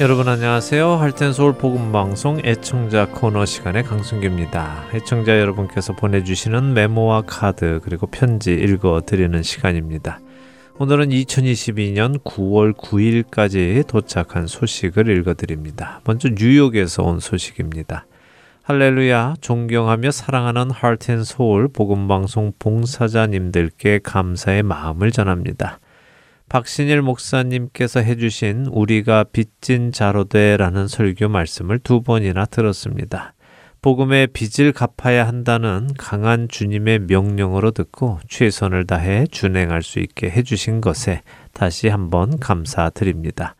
여러분 안녕하세요. 할텐 서울 복음 방송 애청자 코너 시간의 강승규입니다. 애청자 여러분께서 보내주시는 메모와 카드 그리고 편지 읽어 드리는 시간입니다. 오늘은 2022년 9월 9일까지 도착한 소식을 읽어 드립니다. 먼저 뉴욕에서 온 소식입니다. 할렐루야 존경하며 사랑하는 할텐 서울 복음 방송 봉사자님들께 감사의 마음을 전합니다. 박신일 목사님께서 해주신 우리가 빚진 자로 되라는 설교 말씀을 두 번이나 들었습니다. 복음의 빚을 갚아야 한다는 강한 주님의 명령으로 듣고 최선을 다해 준행할 수 있게 해주신 것에 다시 한번 감사드립니다.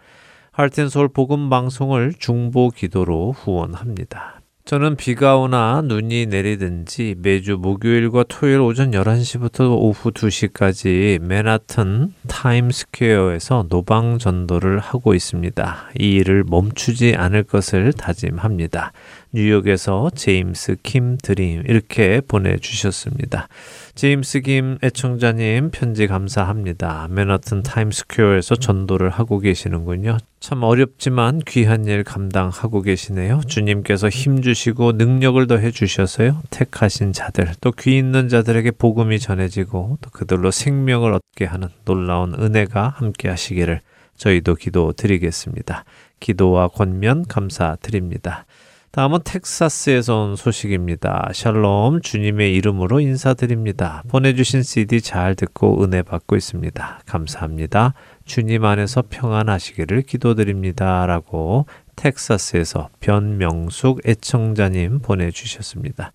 할텐솔 복음 방송을 중보 기도로 후원합니다. 저는 비가 오나 눈이 내리든지 매주 목요일과 토요일 오전 11시부터 오후 2시까지 맨하튼 타임스퀘어에서 노방 전도를 하고 있습니다. 이 일을 멈추지 않을 것을 다짐합니다. 뉴욕에서 제임스 킴 드림 이렇게 보내주셨습니다. 제임스 김 애청자님 편지 감사합니다. 맨하튼 타임스퀘어에서 전도를 하고 계시는군요. 참 어렵지만 귀한 일 감당하고 계시네요. 주님께서 힘 주시고 능력을 더해 주셔서요. 택하신 자들 또 귀 있는 자들에게 복음이 전해지고 또 그들로 생명을 얻게 하는 놀라운 은혜가 함께 하시기를 저희도 기도 드리겠습니다. 기도와 권면 감사드립니다. 다음은 텍사스에서 온 소식입니다. 샬롬 주님의 이름으로 인사드립니다. 보내주신 CD 잘 듣고 은혜 받고 있습니다. 감사합니다. 주님 안에서 평안하시기를 기도드립니다. 라고 텍사스에서 변명숙 애청자님 보내주셨습니다.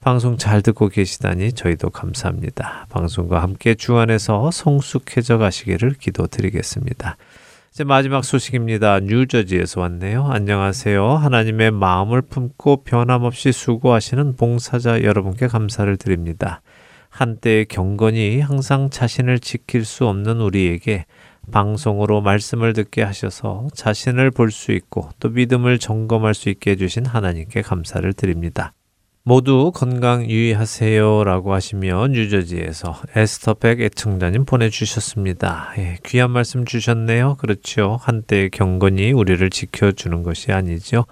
방송 잘 듣고 계시다니 저희도 감사합니다. 방송과 함께 주 안에서 성숙해져 가시기를 기도드리겠습니다. 이제 마지막 소식입니다. 뉴저지에서 왔네요. 안녕하세요. 하나님의 마음을 품고 변함없이 수고하시는 봉사자 여러분께 감사를 드립니다. 한때의 경건이 항상 자신을 지킬 수 없는 우리에게 방송으로 말씀을 듣게 하셔서 자신을 볼 수 있고 또 믿음을 점검할 수 있게 해주신 하나님께 감사를 드립니다. 모두 건강 유의하세요라고 하시며 뉴저지에서 에스터백 애청자님 보내주셨습니다. 예, 귀한 말씀 주셨네요. 그렇죠. 한때의 경건이 우리를 지켜주는 것이 아니죠.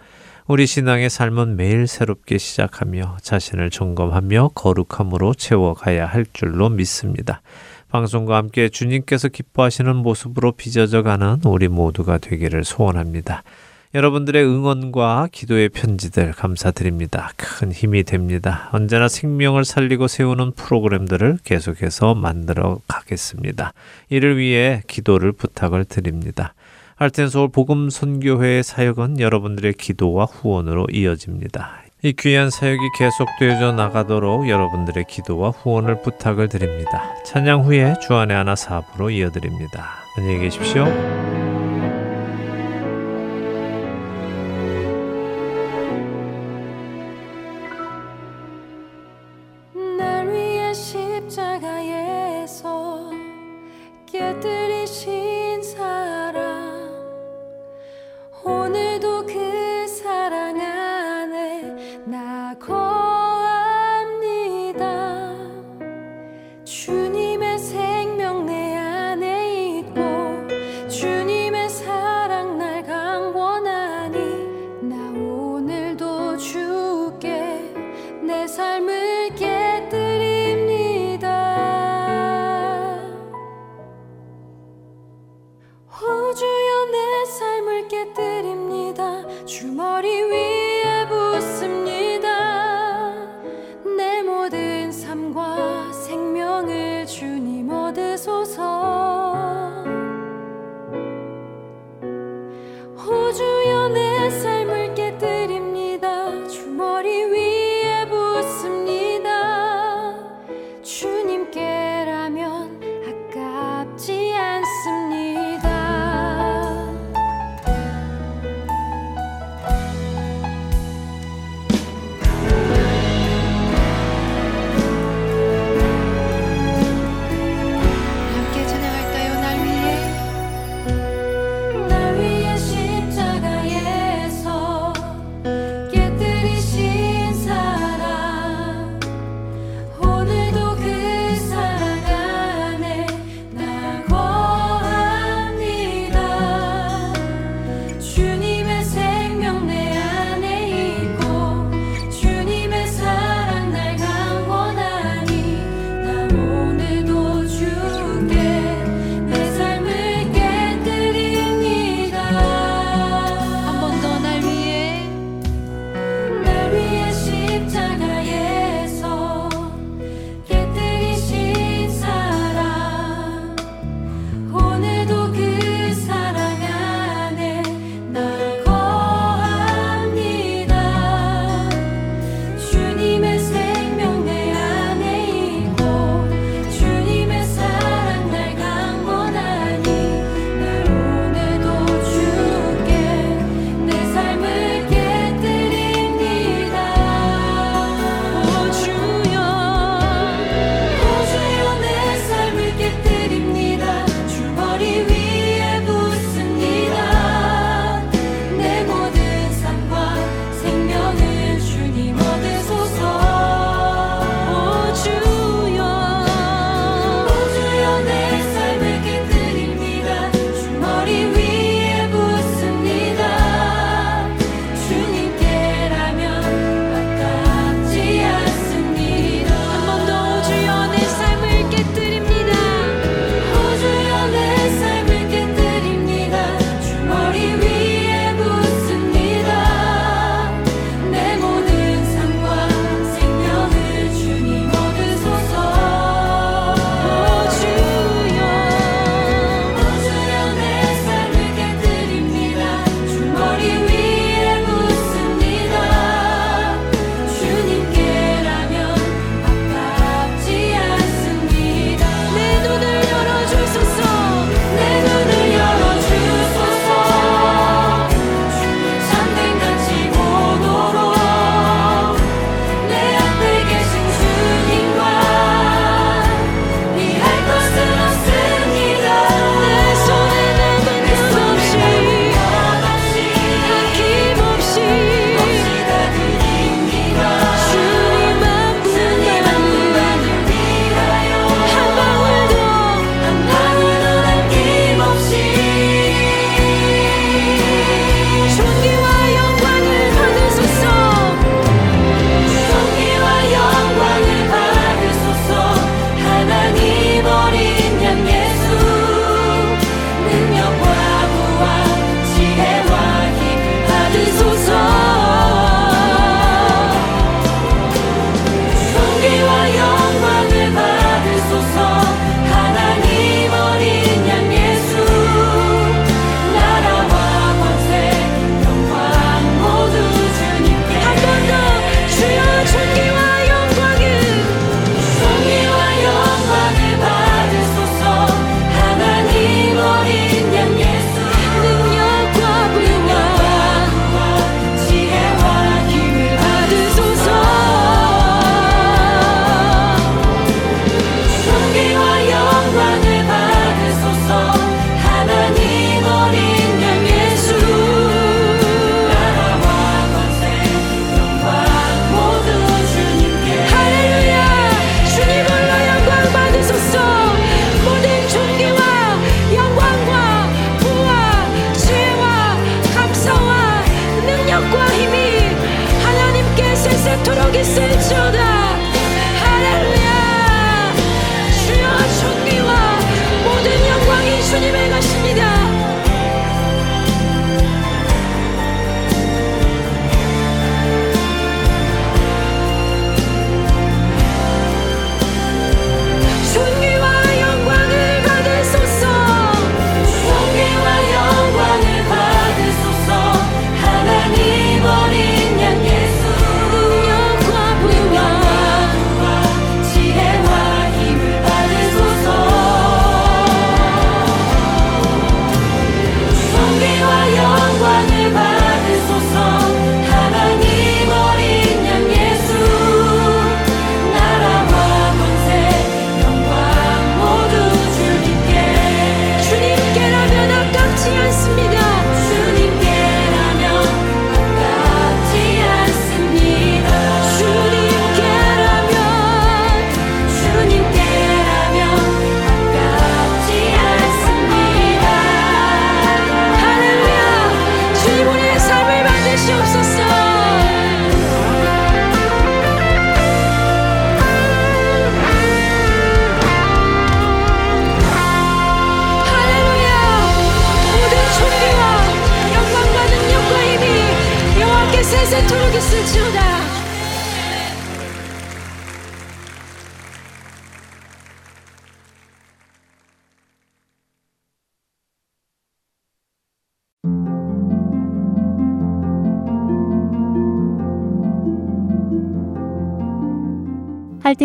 우리 신앙의 삶은 매일 새롭게 시작하며 자신을 점검하며 거룩함으로 채워가야 할 줄로 믿습니다. 방송과 함께 주님께서 기뻐하시는 모습으로 빚어져 가는 우리 모두가 되기를 소원합니다. 여러분들의 응원과 기도의 편지들 감사드립니다. 큰 힘이 됩니다. 언제나 생명을 살리고 세우는 프로그램들을 계속해서 만들어 가겠습니다. 이를 위해 기도를 부탁을 드립니다. 할텐서울 복음 선교회의 사역은 여러분들의 기도와 후원으로 이어집니다. 이 귀한 사역이 계속되어져 나가도록 여러분들의 기도와 후원을 부탁을 드립니다. 찬양 후에 주안의 하나 사부로 이어드립니다. 안녕히 계십시오.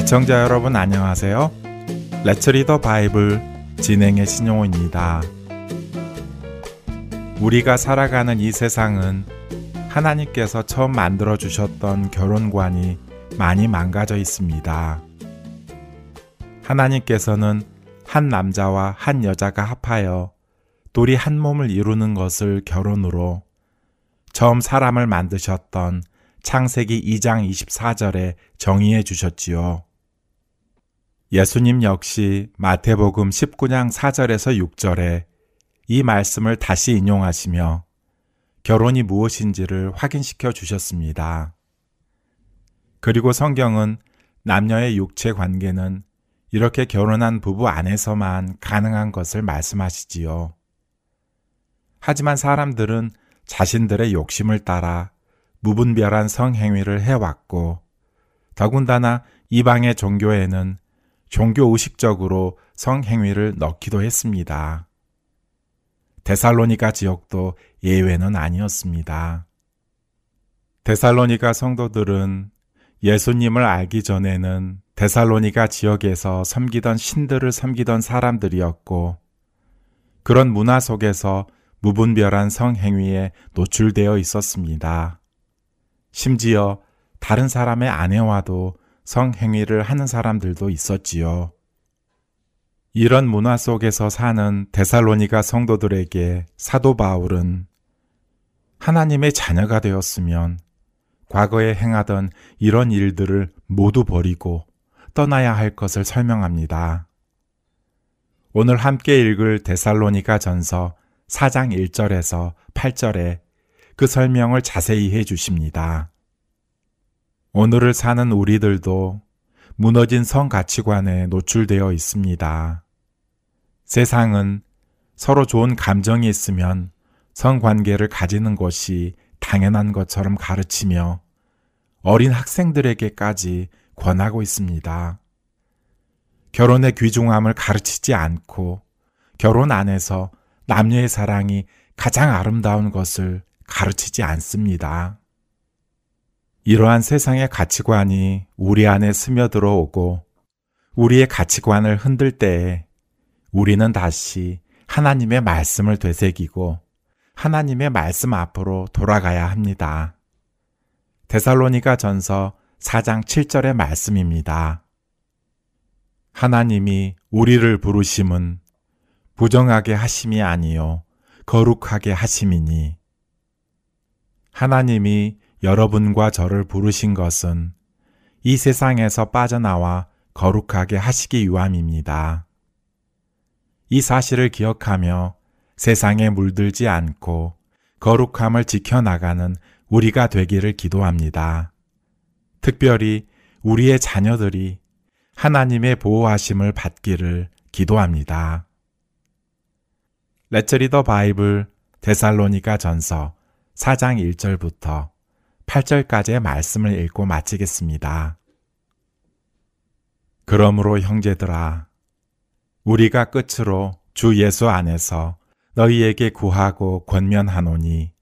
애청자 여러분 안녕하세요. 레츠리더 바이블 진행의 신용호입니다. 우리가 살아가는 이 세상은 하나님께서 처음 만들어 주셨던 결혼관이 많이 망가져 있습니다. 하나님께서는 한 남자와 한 여자가 합하여 둘이 한 몸을 이루는 것을 결혼으로 처음 사람을 만드셨던 창세기 2장 24절에 정의해 주셨지요. 예수님 역시 마태복음 19장 4절에서 6절에 이 말씀을 다시 인용하시며 결혼이 무엇인지를 확인시켜 주셨습니다. 그리고 성경은 남녀의 육체 관계는 이렇게 결혼한 부부 안에서만 가능한 것을 말씀하시지요. 하지만 사람들은 자신들의 욕심을 따라 무분별한 성행위를 해왔고, 더군다나 이방의 종교에는 종교 의식적으로 성행위를 넣기도 했습니다. 데살로니가 지역도 예외는 아니었습니다. 데살로니가 성도들은 예수님을 알기 전에는 데살로니가 지역에서 섬기던 신들을 섬기던 사람들이었고, 그런 문화 속에서 무분별한 성행위에 노출되어 있었습니다. 심지어 다른 사람의 아내와도 성행위를 하는 사람들도 있었지요. 이런 문화 속에서 사는 데살로니가 성도들에게 사도 바울은 하나님의 자녀가 되었으면 과거에 행하던 이런 일들을 모두 버리고 떠나야 할 것을 설명합니다. 오늘 함께 읽을 데살로니가 전서 4장 1절에서 8절에 그 설명을 자세히 해 주십니다. 오늘을 사는 우리들도 무너진 성 가치관에 노출되어 있습니다. 세상은 서로 좋은 감정이 있으면 성 관계를 가지는 것이 당연한 것처럼 가르치며 어린 학생들에게까지 권하고 있습니다. 결혼의 귀중함을 가르치지 않고 결혼 안에서 남녀의 사랑이 가장 아름다운 것을 가르치지 않습니다. 이러한 세상의 가치관이 우리 안에 스며들어 오고 우리의 가치관을 흔들 때에 우리는 다시 하나님의 말씀을 되새기고 하나님의 말씀 앞으로 돌아가야 합니다. 데살로니가 전서 4장 7절의 말씀입니다. 하나님이 우리를 부르심은 부정하게 하심이 아니요 거룩하게 하심이니 하나님이 여러분과 저를 부르신 것은 이 세상에서 빠져나와 거룩하게 하시기 위함입니다. 이 사실을 기억하며 세상에 물들지 않고 거룩함을 지켜나가는 우리가 되기를 기도합니다. 특별히 우리의 자녀들이 하나님의 보호하심을 받기를 기도합니다. 레츠리더 바이블 데살로니가 전서 4장 1절부터 8절까지의 말씀을 읽고 마치겠습니다. 그러므로 형제들아, 우리가 끝으로 주 예수 안에서 너희에게 구하고 권면하노니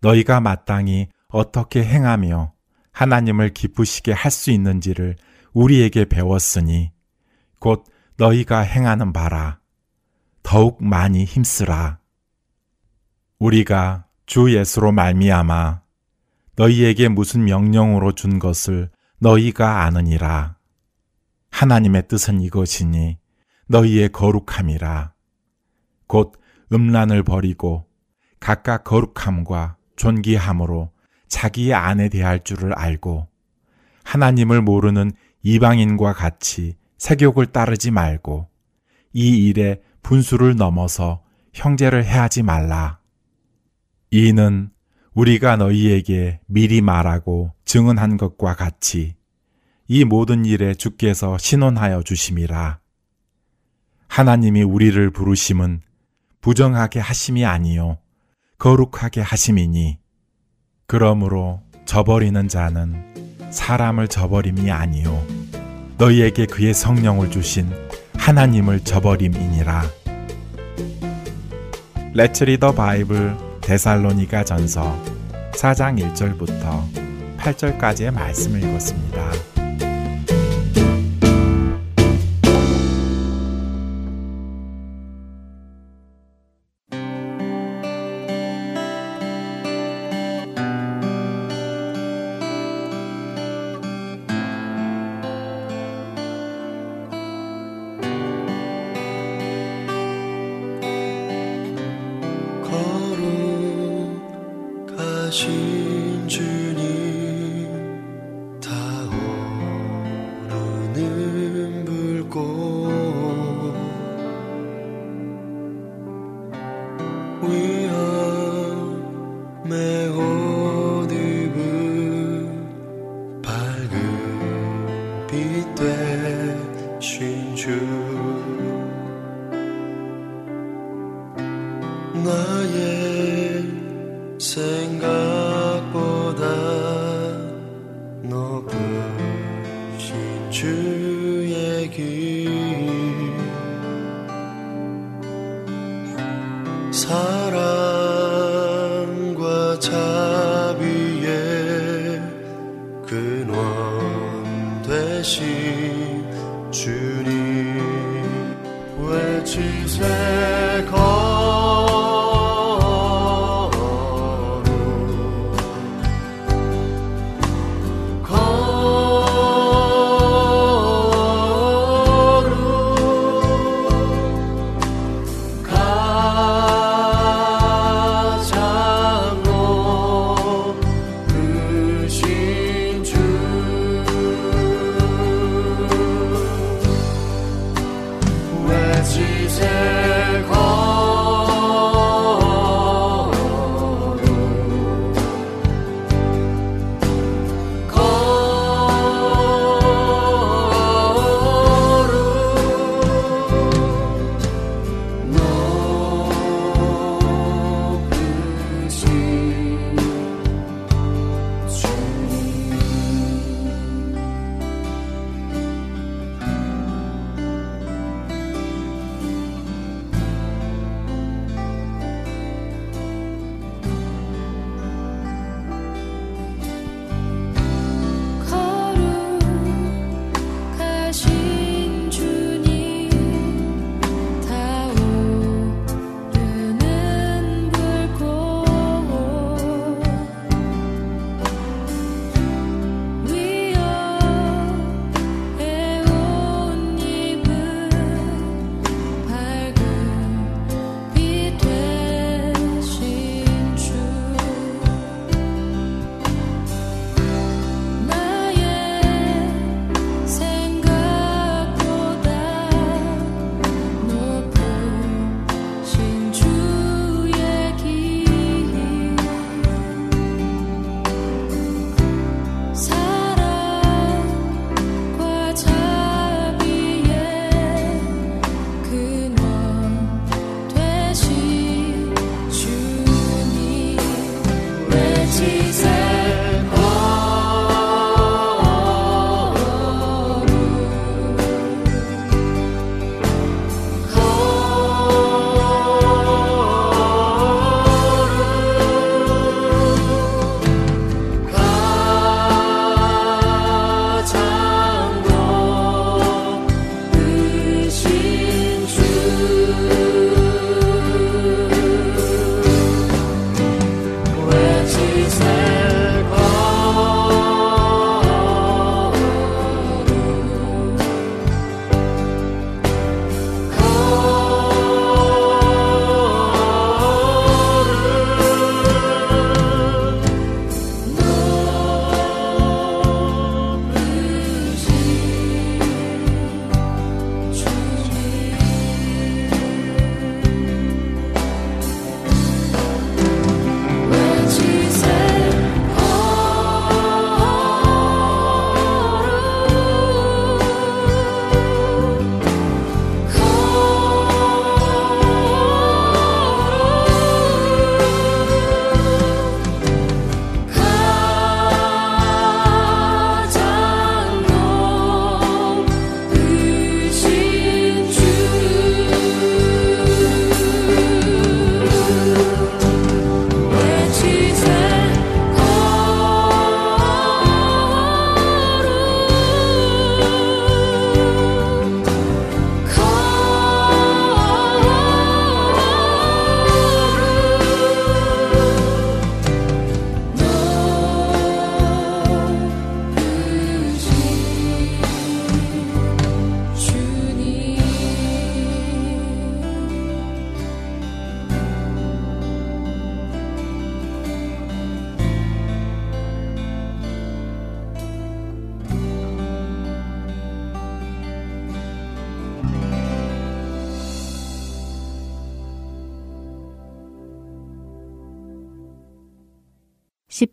너희가 마땅히 어떻게 행하며 하나님을 기쁘시게 할 수 있는지를 우리에게 배웠으니 곧 너희가 행하는 바라 더욱 많이 힘쓰라 우리가 주 예수로 말미암아 너희에게 무슨 명령으로 준 것을 너희가 아느니라 하나님의 뜻은 이것이니 너희의 거룩함이라 곧 음란을 버리고 각각 거룩함과 존귀함으로 자기의 아내 대할 줄을 알고 하나님을 모르는 이방인과 같이 세욕을 따르지 말고 이 일에 분수를 넘어서 형제를 해하지 말라. 이는 우리가 너희에게 미리 말하고 증언한 것과 같이 이 모든 일에 주께서 신원하여 주심이라. 하나님이 우리를 부르심은 부정하게 하심이 아니요 거룩하게 하심이니 그러므로 저버리는 자는 사람을 저버림이 아니요 너희에게 그의 성령을 주신 하나님을 저버림이니라. 리더 바이블 데살로니가 전서 4장 1절부터 8절까지의 말씀을 읽었습니다. 거룩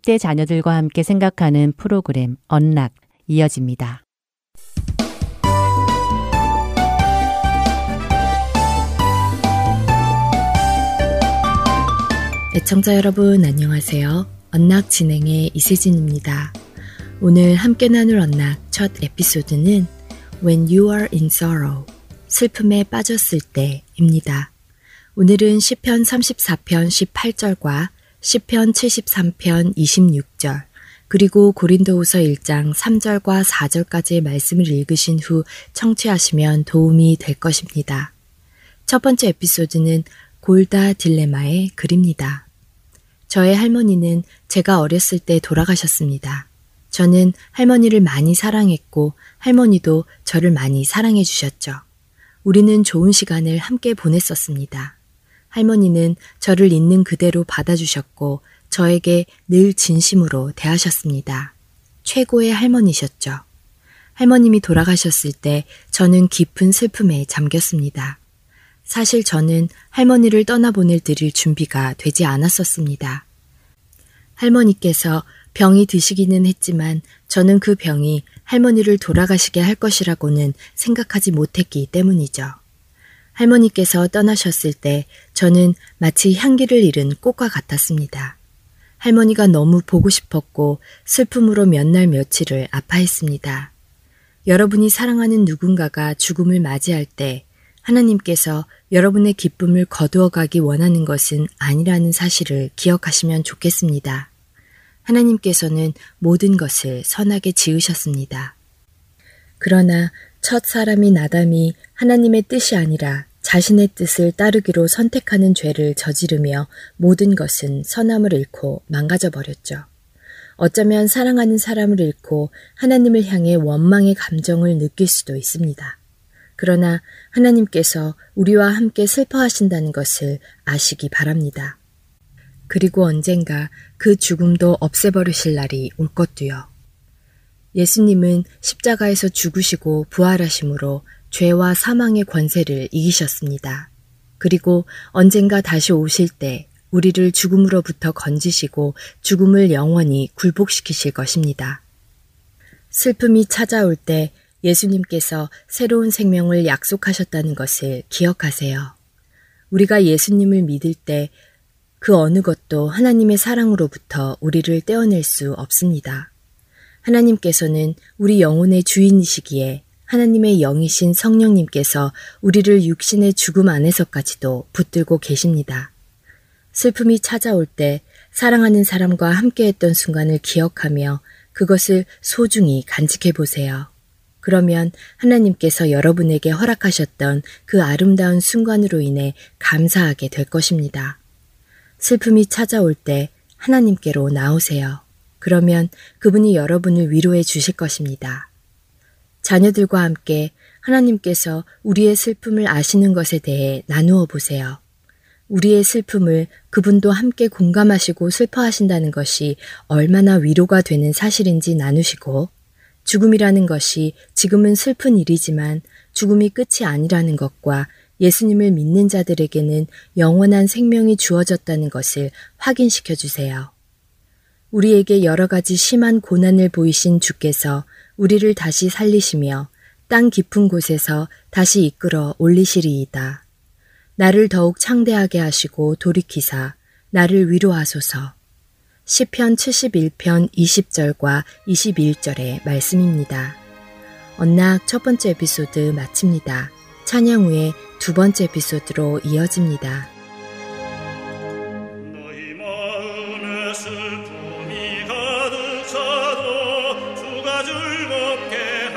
10대 자녀들과 함께 생각하는 프로그램 언락 이어집니다. 애청자 여러분 안녕하세요. 언락 진행의 이세진입니다. 오늘 함께 나눌 언락 첫 에피소드는 When You Are in Sorrow 슬픔에 빠졌을 때입니다. 오늘은 시편 34편 18절과 시편 73편 26절 그리고 고린도후서 1장 3절과 4절까지의 말씀을 읽으신 후 청취하시면 도움이 될 것입니다. 첫 번째 에피소드는 골다 딜레마의 글입니다. 저의 할머니는 제가 어렸을 때 돌아가셨습니다. 저는 할머니를 많이 사랑했고 할머니도 저를 많이 사랑해 주셨죠. 우리는 좋은 시간을 함께 보냈었습니다. 할머니는 저를 있는 그대로 받아주셨고 저에게 늘 진심으로 대하셨습니다. 최고의 할머니셨죠. 할머님이 돌아가셨을 때 저는 깊은 슬픔에 잠겼습니다. 사실 저는 할머니를 떠나보낼 드릴 준비가 되지 않았었습니다. 할머니께서 병이 드시기는 했지만 저는 그 병이 할머니를 돌아가시게 할 것이라고는 생각하지 못했기 때문이죠. 할머니께서 떠나셨을 때 저는 마치 향기를 잃은 꽃과 같았습니다. 할머니가 너무 보고 싶었고 슬픔으로 몇 날 며칠을 아파했습니다. 여러분이 사랑하는 누군가가 죽음을 맞이할 때 하나님께서 여러분의 기쁨을 거두어 가기 원하는 것은 아니라는 사실을 기억하시면 좋겠습니다. 하나님께서는 모든 것을 선하게 지으셨습니다. 그러나 첫 사람이 나담이 하나님의 뜻이 아니라 자신의 뜻을 따르기로 선택하는 죄를 저지르며 모든 것은 선함을 잃고 망가져 버렸죠. 어쩌면 사랑하는 사람을 잃고 하나님을 향해 원망의 감정을 느낄 수도 있습니다. 그러나 하나님께서 우리와 함께 슬퍼하신다는 것을 아시기 바랍니다. 그리고 언젠가 그 죽음도 없애버리실 날이 올 것도요. 예수님은 십자가에서 죽으시고 부활하심으로 죄와 사망의 권세를 이기셨습니다. 그리고 언젠가 다시 오실 때 우리를 죽음으로부터 건지시고 죽음을 영원히 굴복시키실 것입니다. 슬픔이 찾아올 때 예수님께서 새로운 생명을 약속하셨다는 것을 기억하세요. 우리가 예수님을 믿을 때 그 어느 것도 하나님의 사랑으로부터 우리를 떼어낼 수 없습니다. 하나님께서는 우리 영혼의 주인이시기에 하나님의 영이신 성령님께서 우리를 육신의 죽음 안에서까지도 붙들고 계십니다. 슬픔이 찾아올 때 사랑하는 사람과 함께했던 순간을 기억하며 그것을 소중히 간직해 보세요. 그러면 하나님께서 여러분에게 허락하셨던 그 아름다운 순간으로 인해 감사하게 될 것입니다. 슬픔이 찾아올 때 하나님께로 나오세요. 그러면 그분이 여러분을 위로해 주실 것입니다. 자녀들과 함께 하나님께서 우리의 슬픔을 아시는 것에 대해 나누어 보세요. 우리의 슬픔을 그분도 함께 공감하시고 슬퍼하신다는 것이 얼마나 위로가 되는 사실인지 나누시고 죽음이라는 것이 지금은 슬픈 일이지만 죽음이 끝이 아니라는 것과 예수님을 믿는 자들에게는 영원한 생명이 주어졌다는 것을 확인시켜 주세요. 우리에게 여러 가지 심한 고난을 보이신 주께서 우리를 다시 살리시며 땅 깊은 곳에서 다시 이끌어 올리시리이다. 나를 더욱 창대하게 하시고 돌이키사 나를 위로하소서. 시편 71편 20절과 21절의 말씀입니다. 언락 첫 번째 에피소드 마칩니다. 찬양 후에 두 번째 에피소드로 이어집니다. 즐겁게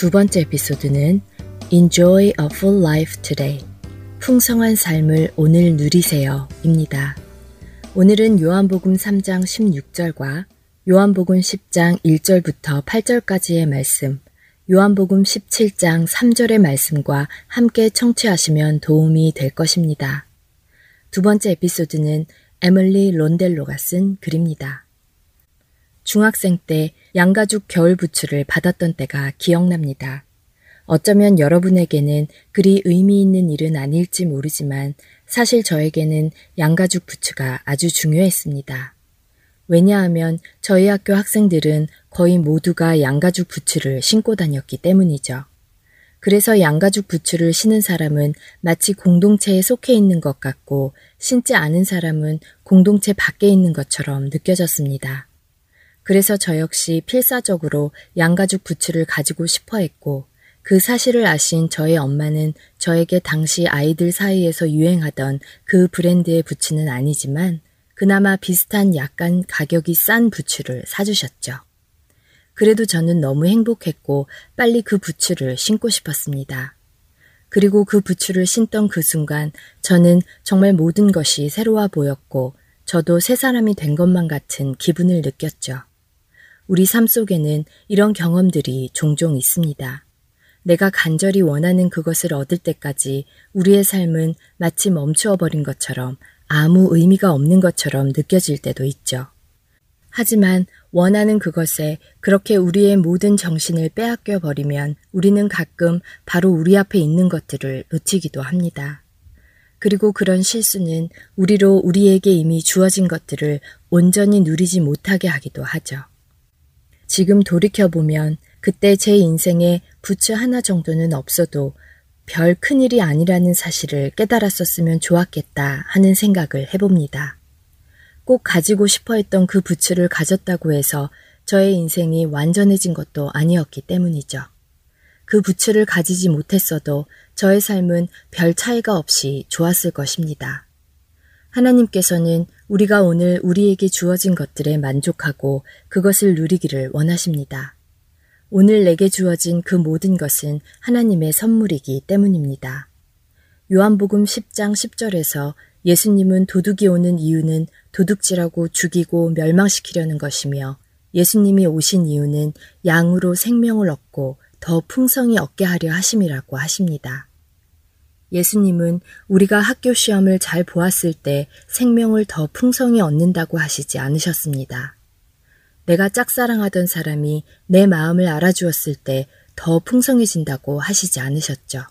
두 번째 에피소드는 Enjoy a full life today. 풍성한 삶을 오늘 누리세요. 입니다. 오늘은 요한복음 3장 16절과 요한복음 10장 1절부터 8절까지의 말씀, 요한복음 17장 3절의 말씀과 함께 청취하시면 도움이 될 것입니다. 두 번째 에피소드는 에밀리 론델로가 쓴 글입니다. 중학생 때 양가죽 겨울 부츠를 받았던 때가 기억납니다. 어쩌면 여러분에게는 그리 의미 있는 일은 아닐지 모르지만 사실 저에게는 양가죽 부츠가 아주 중요했습니다. 왜냐하면 저희 학교 학생들은 거의 모두가 양가죽 부츠를 신고 다녔기 때문이죠. 그래서 양가죽 부츠를 신은 사람은 마치 공동체에 속해 있는 것 같고 신지 않은 사람은 공동체 밖에 있는 것처럼 느껴졌습니다. 그래서 저 역시 필사적으로 양가죽 부츠를 가지고 싶어 했고 그 사실을 아신 저의 엄마는 저에게 당시 아이들 사이에서 유행하던 그 브랜드의 부츠는 아니지만 그나마 비슷한 약간 가격이 싼 부츠를 사주셨죠. 그래도 저는 너무 행복했고 빨리 그 부츠를 신고 싶었습니다. 그리고 그 부츠를 신던 그 순간 저는 정말 모든 것이 새로워 보였고 저도 새 사람이 된 것만 같은 기분을 느꼈죠. 우리 삶 속에는 이런 경험들이 종종 있습니다. 내가 간절히 원하는 그것을 얻을 때까지 우리의 삶은 마치 멈추어 버린 것처럼 아무 의미가 없는 것처럼 느껴질 때도 있죠. 하지만 원하는 그것에 그렇게 우리의 모든 정신을 빼앗겨 버리면 우리는 가끔 바로 우리 앞에 있는 것들을 놓치기도 합니다. 그리고 그런 실수는 우리로 우리에게 이미 주어진 것들을 온전히 누리지 못하게 하기도 하죠. 지금 돌이켜보면 그때 제 인생에 부츠 하나 정도는 없어도 별 큰일이 아니라는 사실을 깨달았었으면 좋았겠다 하는 생각을 해봅니다. 꼭 가지고 싶어 했던 그 부츠를 가졌다고 해서 저의 인생이 완전해진 것도 아니었기 때문이죠. 그 부츠를 가지지 못했어도 저의 삶은 별 차이가 없이 좋았을 것입니다. 하나님께서는 우리가 오늘 우리에게 주어진 것들에 만족하고 그것을 누리기를 원하십니다. 오늘 내게 주어진 그 모든 것은 하나님의 선물이기 때문입니다. 요한복음 10장 10절에서 예수님은 도둑이 오는 이유는 도둑질하고 죽이고 멸망시키려는 것이며 예수님이 오신 이유는 양으로 생명을 얻고 더 풍성히 얻게 하려 하심이라고 하십니다. 예수님은 우리가 학교 시험을 잘 보았을 때 생명을 더 풍성히 얻는다고 하시지 않으셨습니다. 내가 짝사랑하던 사람이 내 마음을 알아주었을 때 더 풍성해진다고 하시지 않으셨죠.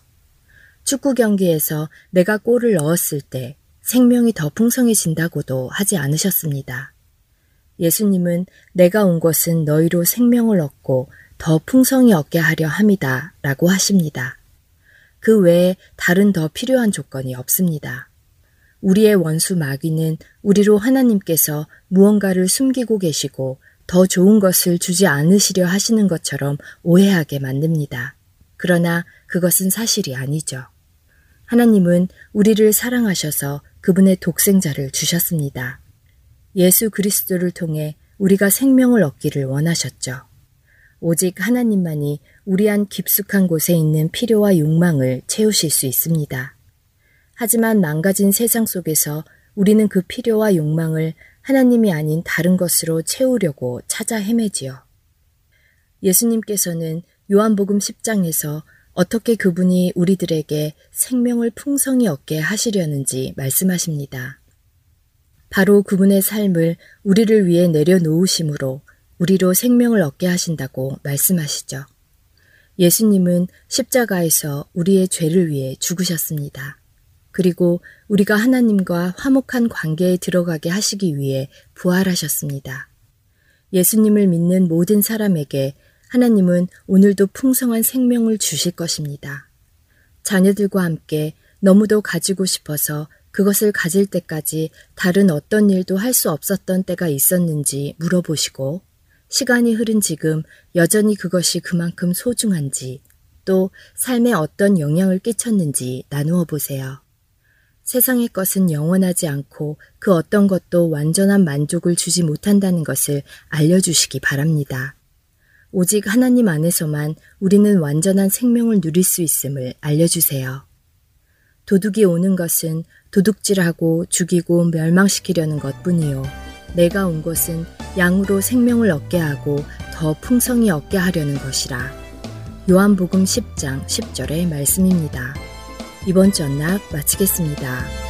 축구 경기에서 내가 골을 넣었을 때 생명이 더 풍성해진다고도 하지 않으셨습니다. 예수님은 내가 온 것은 너희로 생명을 얻고 더 풍성히 얻게 하려 함이다 라고 하십니다. 그 외에 다른 더 필요한 조건이 없습니다. 우리의 원수 마귀는 우리로 하나님께서 무언가를 숨기고 계시고 더 좋은 것을 주지 않으시려 하시는 것처럼 오해하게 만듭니다. 그러나 그것은 사실이 아니죠. 하나님은 우리를 사랑하셔서 그분의 독생자를 주셨습니다. 예수 그리스도를 통해 우리가 생명을 얻기를 원하셨죠. 오직 하나님만이 우리 안 깊숙한 곳에 있는 필요와 욕망을 채우실 수 있습니다. 하지만 망가진 세상 속에서 우리는 그 필요와 욕망을 하나님이 아닌 다른 것으로 채우려고 찾아 헤매지요. 예수님께서는 요한복음 10장에서 어떻게 그분이 우리들에게 생명을 풍성히 얻게 하시려는지 말씀하십니다. 바로 그분의 삶을 우리를 위해 내려놓으심으로 우리로 생명을 얻게 하신다고 말씀하시죠. 예수님은 십자가에서 우리의 죄를 위해 죽으셨습니다. 그리고 우리가 하나님과 화목한 관계에 들어가게 하시기 위해 부활하셨습니다. 예수님을 믿는 모든 사람에게 하나님은 오늘도 풍성한 생명을 주실 것입니다. 자녀들과 함께 너무도 가지고 싶어서 그것을 가질 때까지 다른 어떤 일도 할 수 없었던 때가 있었는지 물어보시고 시간이 흐른 지금 여전히 그것이 그만큼 소중한지 또 삶에 어떤 영향을 끼쳤는지 나누어 보세요. 세상의 것은 영원하지 않고 그 어떤 것도 완전한 만족을 주지 못한다는 것을 알려주시기 바랍니다. 오직 하나님 안에서만 우리는 완전한 생명을 누릴 수 있음을 알려주세요. 도둑이 오는 것은 도둑질하고 죽이고 멸망시키려는 것 뿐이요. 내가 온 것은 양으로 생명을 얻게 하고 더 풍성히 얻게 하려는 것이라. 요한복음 10장 10절의 말씀입니다. 이번 전락 마치겠습니다.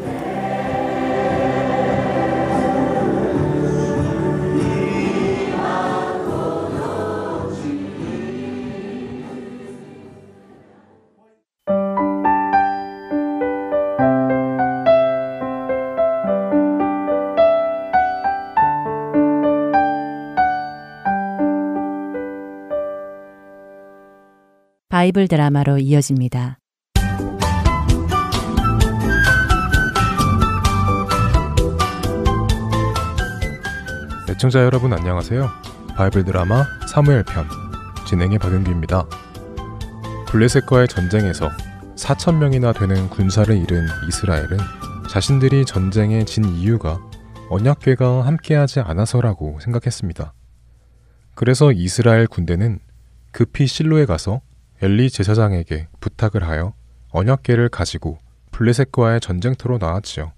바이블 드라마로 이어집니다. 애청자 여러분 안녕하세요. 바이블 드라마 사무엘 편 진행의 박은규입니다. 블레셋과의 전쟁에서 4천 명이나 되는 군사를 잃은 이스라엘은 자신들이 전쟁에 진 이유가 언약궤가 함께하지 않아서라고 생각했습니다. 그래서 이스라엘 군대는 급히 실로에 가서 엘리 제사장에게 부탁을 하여 언약궤를 가지고 블레셋과의 전쟁터로 나왔지요.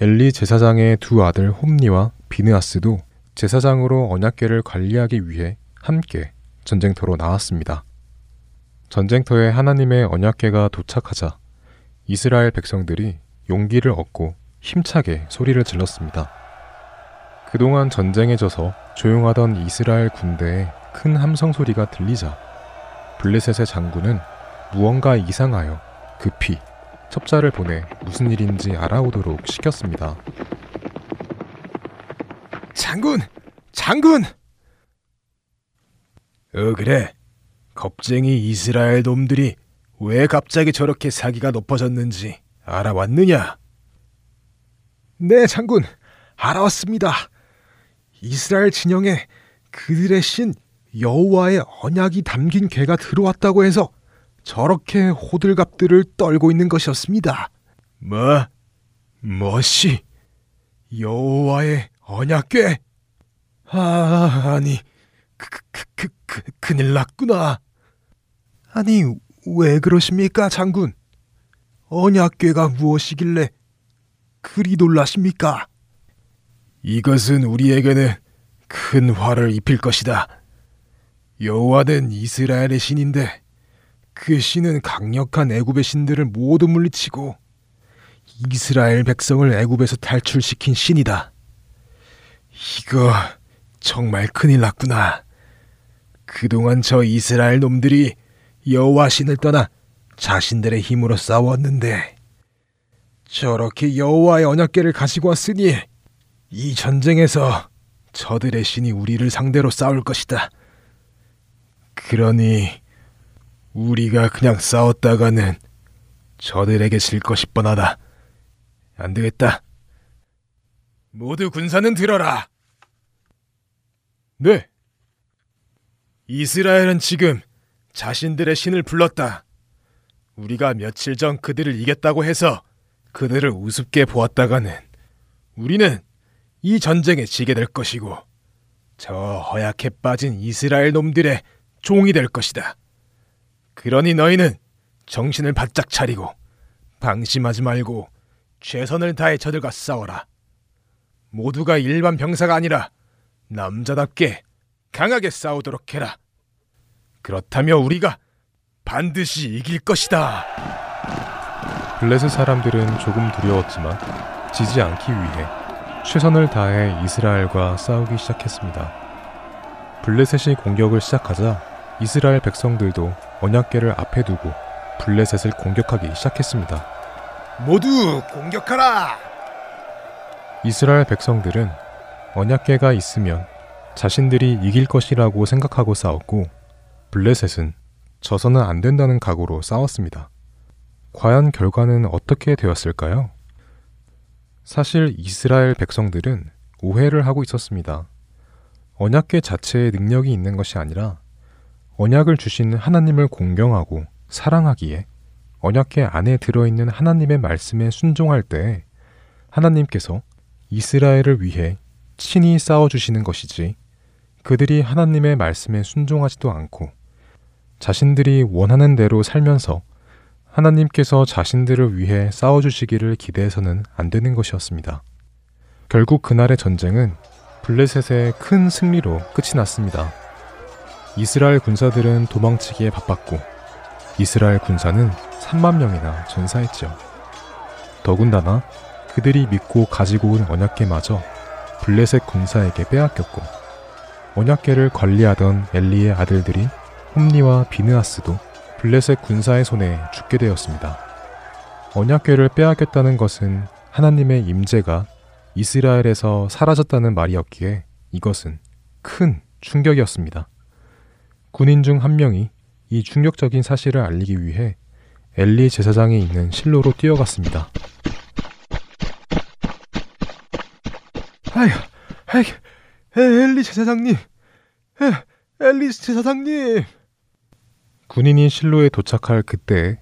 엘리 제사장의 두 아들 홈니와 비느아스도 제사장으로 언약궤를 관리하기 위해 함께 전쟁터로 나왔습니다. 전쟁터에 하나님의 언약궤가 도착하자 이스라엘 백성들이 용기를 얻고 힘차게 소리를 질렀습니다. 그동안 전쟁에 져서 조용하던 이스라엘 군대에 큰 함성 소리가 들리자 블레셋의 장군은 무언가 이상하여 급히 첩자를 보내 무슨 일인지 알아오도록 시켰습니다. 장군! 장군! 어, 그래. 겁쟁이 이스라엘 놈들이 왜 갑자기 저렇게 사기가 높아졌는지 알아왔느냐? 네, 장군. 알아왔습니다. 이스라엘 진영에 그들의 신 여호와의 언약이 담긴 괴가 들어왔다고 해서 저렇게 호들갑들을 떨고 있는 것이었습니다. 뭐? 뭐시? 여호와의 언약궤? 아, 아니, 그, 그, 그, 그, 큰일 났구나. 아니, 왜 그러십니까, 장군? 언약궤가 무엇이길래 그리 놀라십니까? 이것은 우리에게는 큰 화를 입힐 것이다. 여호와는 이스라엘의 신인데 그 신은 강력한 애굽의 신들을 모두 물리치고 이스라엘 백성을 애굽에서 탈출시킨 신이다. 이거 정말 큰일 났구나. 그동안 저 이스라엘 놈들이 여호와 신을 떠나 자신들의 힘으로 싸웠는데 저렇게 여호와의 언약궤를 가지고 왔으니 이 전쟁에서 저들의 신이 우리를 상대로 싸울 것이다. 그러니 우리가 그냥 싸웠다가는 저들에게 질 것이 뻔하다. 안 되겠다. 모두 군사는 들어라. 네. 이스라엘은 지금 자신들의 신을 불렀다. 우리가 며칠 전 그들을 이겼다고 해서 그들을 우습게 보았다가는 우리는 이 전쟁에 지게 될 것이고 저 허약해 빠진 이스라엘 놈들의 종이 될 것이다. 그러니 너희는 정신을 바짝 차리고 방심하지 말고 최선을 다해 저들과 싸워라. 모두가 일반 병사가 아니라 남자답게 강하게 싸우도록 해라. 그렇다면 우리가 반드시 이길 것이다. 블레셋 사람들은 조금 두려웠지만 지지 않기 위해 최선을 다해 이스라엘과 싸우기 시작했습니다. 블레셋이 공격을 시작하자 이스라엘 백성들도 언약궤를 앞에 두고 블레셋을 공격하기 시작했습니다. 모두 공격하라! 이스라엘 백성들은 언약궤가 있으면 자신들이 이길 것이라고 생각하고 싸웠고 블레셋은 져서는 안 된다는 각오로 싸웠습니다. 과연 결과는 어떻게 되었을까요? 사실 이스라엘 백성들은 오해를 하고 있었습니다. 언약궤 자체에 능력이 있는 것이 아니라 언약을 주신 하나님을 공경하고 사랑하기에 언약궤 안에 들어있는 하나님의 말씀에 순종할 때 하나님께서 이스라엘을 위해 친히 싸워주시는 것이지 그들이 하나님의 말씀에 순종하지도 않고 자신들이 원하는 대로 살면서 하나님께서 자신들을 위해 싸워주시기를 기대해서는 안 되는 것이었습니다. 결국 그날의 전쟁은 블레셋의 큰 승리로 끝이 났습니다. 이스라엘 군사들은 도망치기에 바빴고 이스라엘 군사는 3만 명이나 전사했죠. 더군다나 그들이 믿고 가지고 온 언약궤마저 블레셋 군사에게 빼앗겼고 언약궤를 관리하던 엘리의 아들들이 홈니와 비느아스도 블레셋 군사의 손에 죽게 되었습니다. 언약궤를 빼앗겼다는 것은 하나님의 임재가 이스라엘에서 사라졌다는 말이었기에 이것은 큰 충격이었습니다. 군인 중 한 명이 이 충격적인 사실을 알리기 위해 엘리 제사장이 있는 실로로 뛰어갔습니다. 아휴, 아휴, 엘리 제사장님, 엘리 제사장님. 군인이 실로에 도착할 그때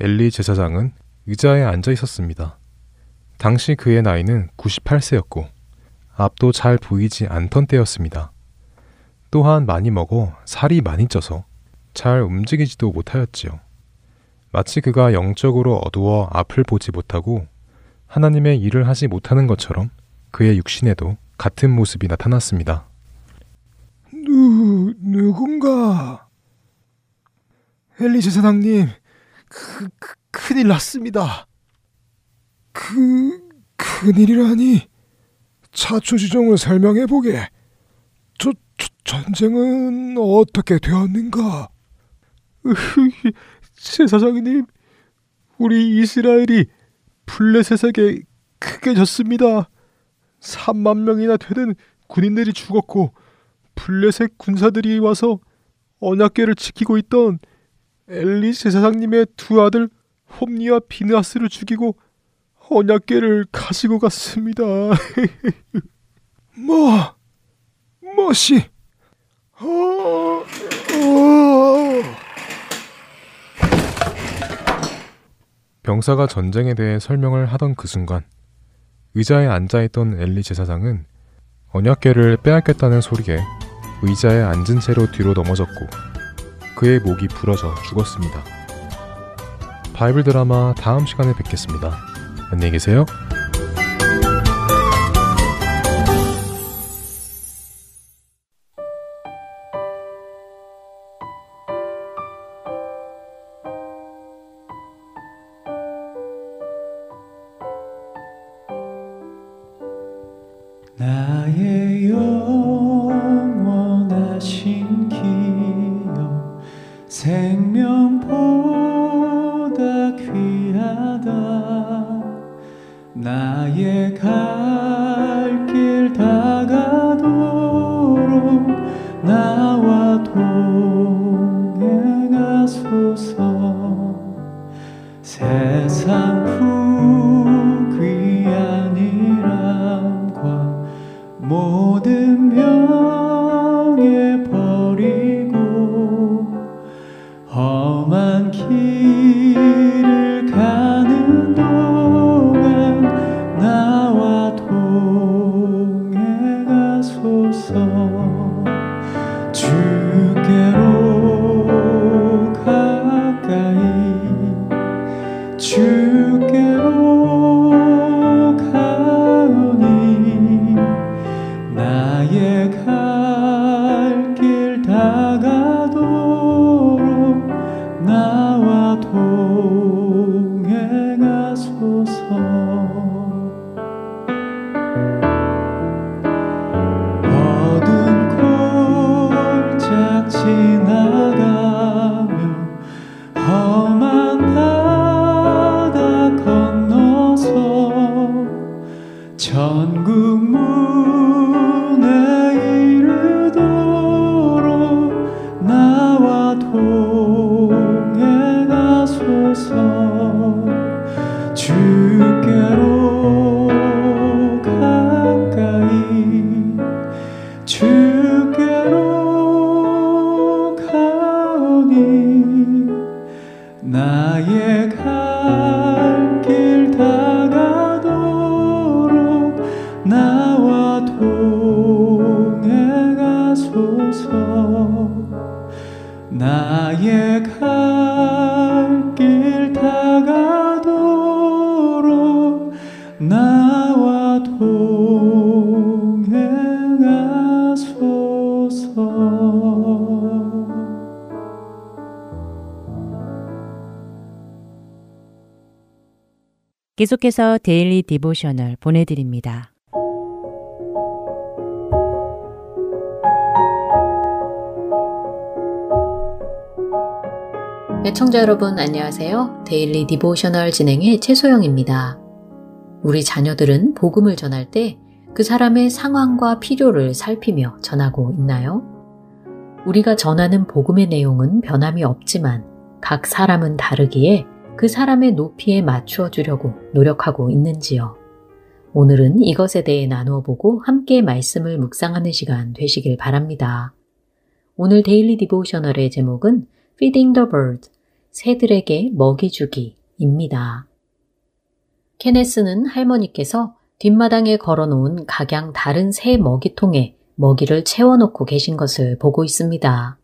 엘리 제사장은 의자에 앉아 있었습니다. 당시 그의 나이는 98세였고 앞도 잘 보이지 않던 때였습니다. 또한 많이 먹어 살이 많이 쪄서 잘 움직이지도 못하였지요. 마치 그가 영적으로 어두워 앞을 보지 못하고 하나님의 일을 하지 못하는 것처럼 그의 육신에도 같은 모습이 나타났습니다. 누, 누군가? 엘리 제 사장님, 그, 그, 큰일 났습니다. 그, 큰일이라니. 차초지종을 설명해보게. 전쟁은 어떻게 되었는가? 제사장님, 우리 이스라엘이 블레셋에게 크게 졌습니다. 3만 명이나 되는 군인들이 죽었고 블레셋 군사들이 와서 언약궤를 지키고 있던 엘리 제사장님의 두 아들 홈니와 비느아스를 죽이고 언약궤를 가지고 갔습니다. 뭐? 뭐시? 어, 어. 병사가 전쟁에 대해 설명을 하던 그 순간 의자에 앉아있던 엘리 제사장은 언약궤를 빼앗겼다는 소리에 의자에 앉은 채로 뒤로 넘어졌고 그의 목이 부러져 죽었습니다. 바이블 드라마 다음 시간에 뵙겠습니다. 안녕히 계세요. 계속해서 Daily Devotional 보내드립니다. 애청자 여러분 안녕하세요. Daily Devotional 진행의 최소영입니다. 우리 자녀들은 복음을 전할 때 그 사람의 상황과 필요를 살피며 전하고 있나요? 우리가 전하는 복음의 내용은 변함이 없지만 각 사람은 다르기에 그 사람의 높이에 맞추어 주려고 노력하고 있는지요. 오늘은 이것에 대해 나누어 보고 함께 말씀을 묵상하는 시간 되시길 바랍니다. 오늘 데일리 디보셔널의 제목은 Feeding the Bird, 새들에게 먹이 주기입니다. 케네스는 할머니께서 뒷마당에 걸어놓은 각양 다른 새 먹이통에 먹이를 채워놓고 계신 것을 보고 있습니다.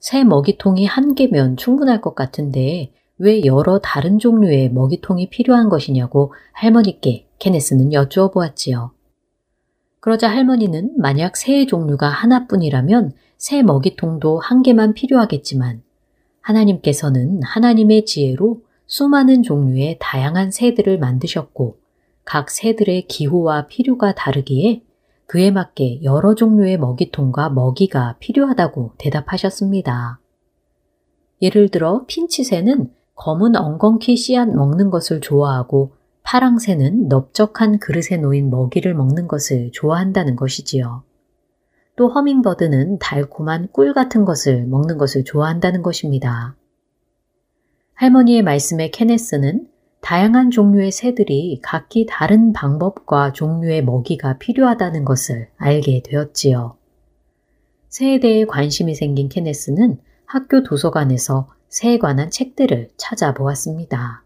새 먹이통이 한 개면 충분할 것 같은데 왜 여러 다른 종류의 먹이통이 필요한 것이냐고 할머니께 케네스는 여쭈어 보았지요. 그러자 할머니는 만약 새의 종류가 하나뿐이라면 새 먹이통도 한 개만 필요하겠지만 하나님께서는 하나님의 지혜로 수많은 종류의 다양한 새들을 만드셨고 각 새들의 기호와 필요가 다르기에 그에 맞게 여러 종류의 먹이통과 먹이가 필요하다고 대답하셨습니다. 예를 들어 핀치새는 검은 엉겅퀴 씨앗 먹는 것을 좋아하고 파랑새는 넓적한 그릇에 놓인 먹이를 먹는 것을 좋아한다는 것이지요. 또 허밍버드는 달콤한 꿀 같은 것을 먹는 것을 좋아한다는 것입니다. 할머니의 말씀에 케네스는 다양한 종류의 새들이 각기 다른 방법과 종류의 먹이가 필요하다는 것을 알게 되었지요. 새에 대해 관심이 생긴 케네스는 학교 도서관에서 새에 관한 책들을 찾아보았습니다.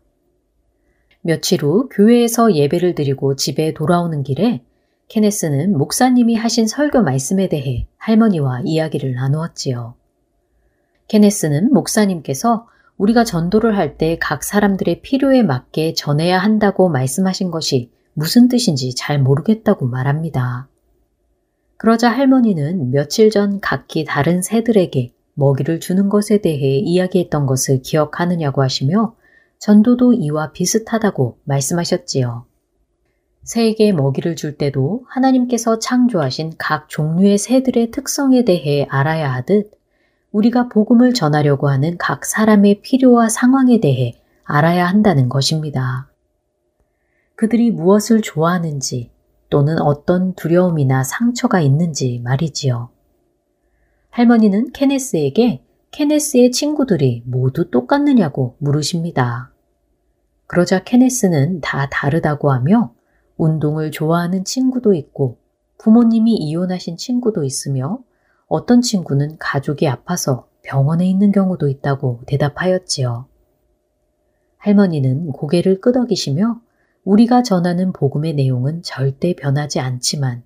며칠 후 교회에서 예배를 드리고 집에 돌아오는 길에 케네스는 목사님이 하신 설교 말씀에 대해 할머니와 이야기를 나누었지요. 케네스는 목사님께서 우리가 전도를 할 때 각 사람들의 필요에 맞게 전해야 한다고 말씀하신 것이 무슨 뜻인지 잘 모르겠다고 말합니다. 그러자 할머니는 며칠 전 각기 다른 새들에게 먹이를 주는 것에 대해 이야기했던 것을 기억하느냐고 하시며 전도도 이와 비슷하다고 말씀하셨지요. 새에게 먹이를 줄 때도 하나님께서 창조하신 각 종류의 새들의 특성에 대해 알아야 하듯 우리가 복음을 전하려고 하는 각 사람의 필요와 상황에 대해 알아야 한다는 것입니다. 그들이 무엇을 좋아하는지 또는 어떤 두려움이나 상처가 있는지 말이지요. 할머니는 케네스에게 케네스의 친구들이 모두 똑같느냐고 물으십니다. 그러자 케네스는 다 다르다고 하며 운동을 좋아하는 친구도 있고 부모님이 이혼하신 친구도 있으며 어떤 친구는 가족이 아파서 병원에 있는 경우도 있다고 대답하였지요. 할머니는 고개를 끄덕이시며 우리가 전하는 복음의 내용은 절대 변하지 않지만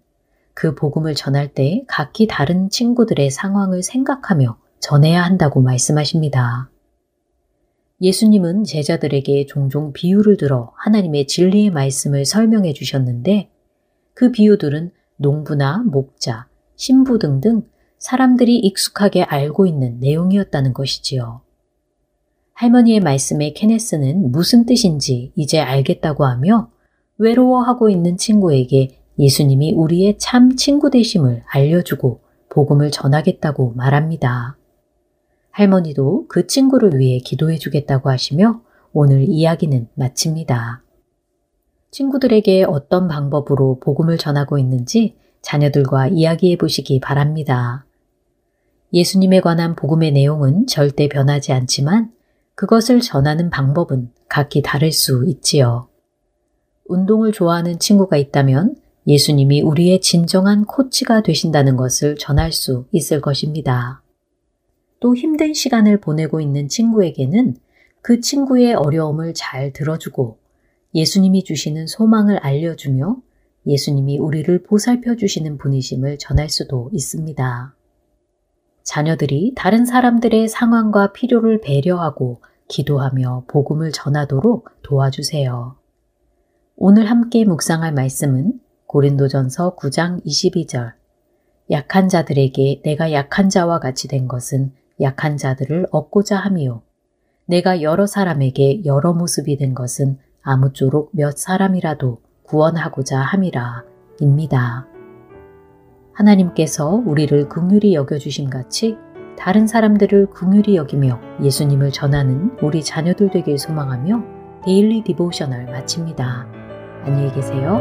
그 복음을 전할 때 각기 다른 친구들의 상황을 생각하며 전해야 한다고 말씀하십니다. 예수님은 제자들에게 종종 비유를 들어 하나님의 진리의 말씀을 설명해 주셨는데 그 비유들은 농부나 목자, 신부 등등 사람들이 익숙하게 알고 있는 내용이었다는 것이지요. 할머니의 말씀에 케네스는 무슨 뜻인지 이제 알겠다고 하며 외로워하고 있는 친구에게 예수님이 우리의 참 친구 되심을 알려주고 복음을 전하겠다고 말합니다. 할머니도 그 친구를 위해 기도해 주겠다고 하시며 오늘 이야기는 마칩니다. 친구들에게 어떤 방법으로 복음을 전하고 있는지 자녀들과 이야기해 보시기 바랍니다. 예수님에 관한 복음의 내용은 절대 변하지 않지만 그것을 전하는 방법은 각기 다를 수 있지요. 운동을 좋아하는 친구가 있다면 예수님이 우리의 진정한 코치가 되신다는 것을 전할 수 있을 것입니다. 또 힘든 시간을 보내고 있는 친구에게는 그 친구의 어려움을 잘 들어주고 예수님이 주시는 소망을 알려주며 예수님이 우리를 보살펴 주시는 분이심을 전할 수도 있습니다. 자녀들이 다른 사람들의 상황과 필요를 배려하고 기도하며 복음을 전하도록 도와주세요. 오늘 함께 묵상할 말씀은 고린도전서 9장 22절. 약한 자들에게 내가 약한 자와 같이 된 것은 약한 자들을 얻고자 함이요. 내가 여러 사람에게 여러 모습이 된 것은 아무쪼록 몇 사람이라도 구원하고자 함이라. 입니다. 하나님께서 우리를 긍휼히 여겨주심 같이 다른 사람들을 긍휼히 여기며 예수님을 전하는 우리 자녀들 되길 소망하며 Daily Devotional 마칩니다. 안녕히 계세요.